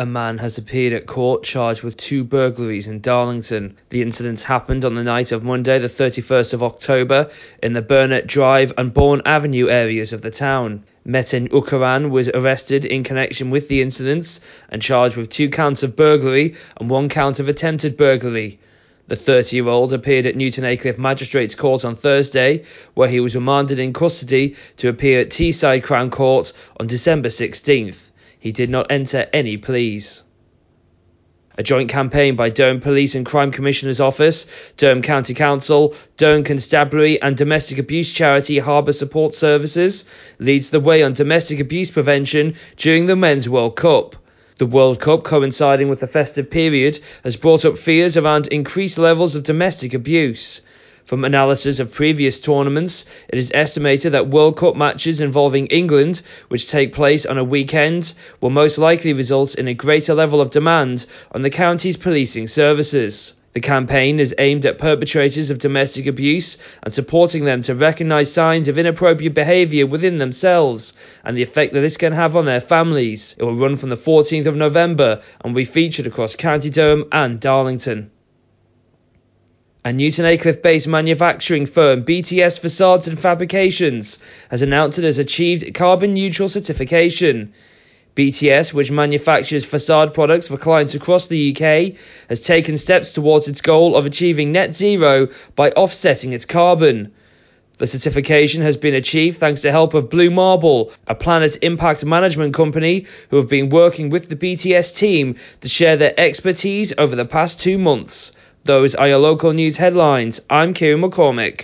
A man has appeared at court charged with two burglaries in Darlington. The incidents happened on the night of Monday, the 31st of October, in the Burnett Drive and Bourne Avenue areas of the town. Metin Ukaran was arrested in connection with the incidents and charged with two counts of burglary and one count of attempted burglary. The 30 year old appeared at Newton Aycliffe Magistrates Court on Thursday, where he was remanded in custody to appear at Teesside Crown Court on December 16th. He did not enter any pleas. A joint campaign by Durham Police and Crime Commissioner's Office, Durham County Council, Durham Constabulary, and domestic abuse charity Harbour Support Services leads the way on domestic abuse prevention during the Men's World Cup. The World Cup, coinciding with the festive period, has brought up fears around increased levels of domestic abuse. From analysis of previous tournaments, it is estimated that World Cup matches involving England, which take place on a weekend, will most likely result in a greater level of demand on the county's policing services. The campaign is aimed at perpetrators of domestic abuse and supporting them to recognise signs of inappropriate behaviour within themselves and the effect that this can have on their families. It will run from the 14th of November and will be featured across County Durham and Darlington. A Newton Aycliffe based manufacturing firm, BTS Facades and Fabrications, has announced it has achieved carbon neutral certification. BTS, which manufactures facade products for clients across the UK, has taken steps towards its goal of achieving net zero by offsetting its carbon. The certification has been achieved thanks to help of Blue Marble, a planet impact management company who have been working with the BTS team to share their expertise over the past two months. Those are your local news headlines. I'm Kieran McCormick.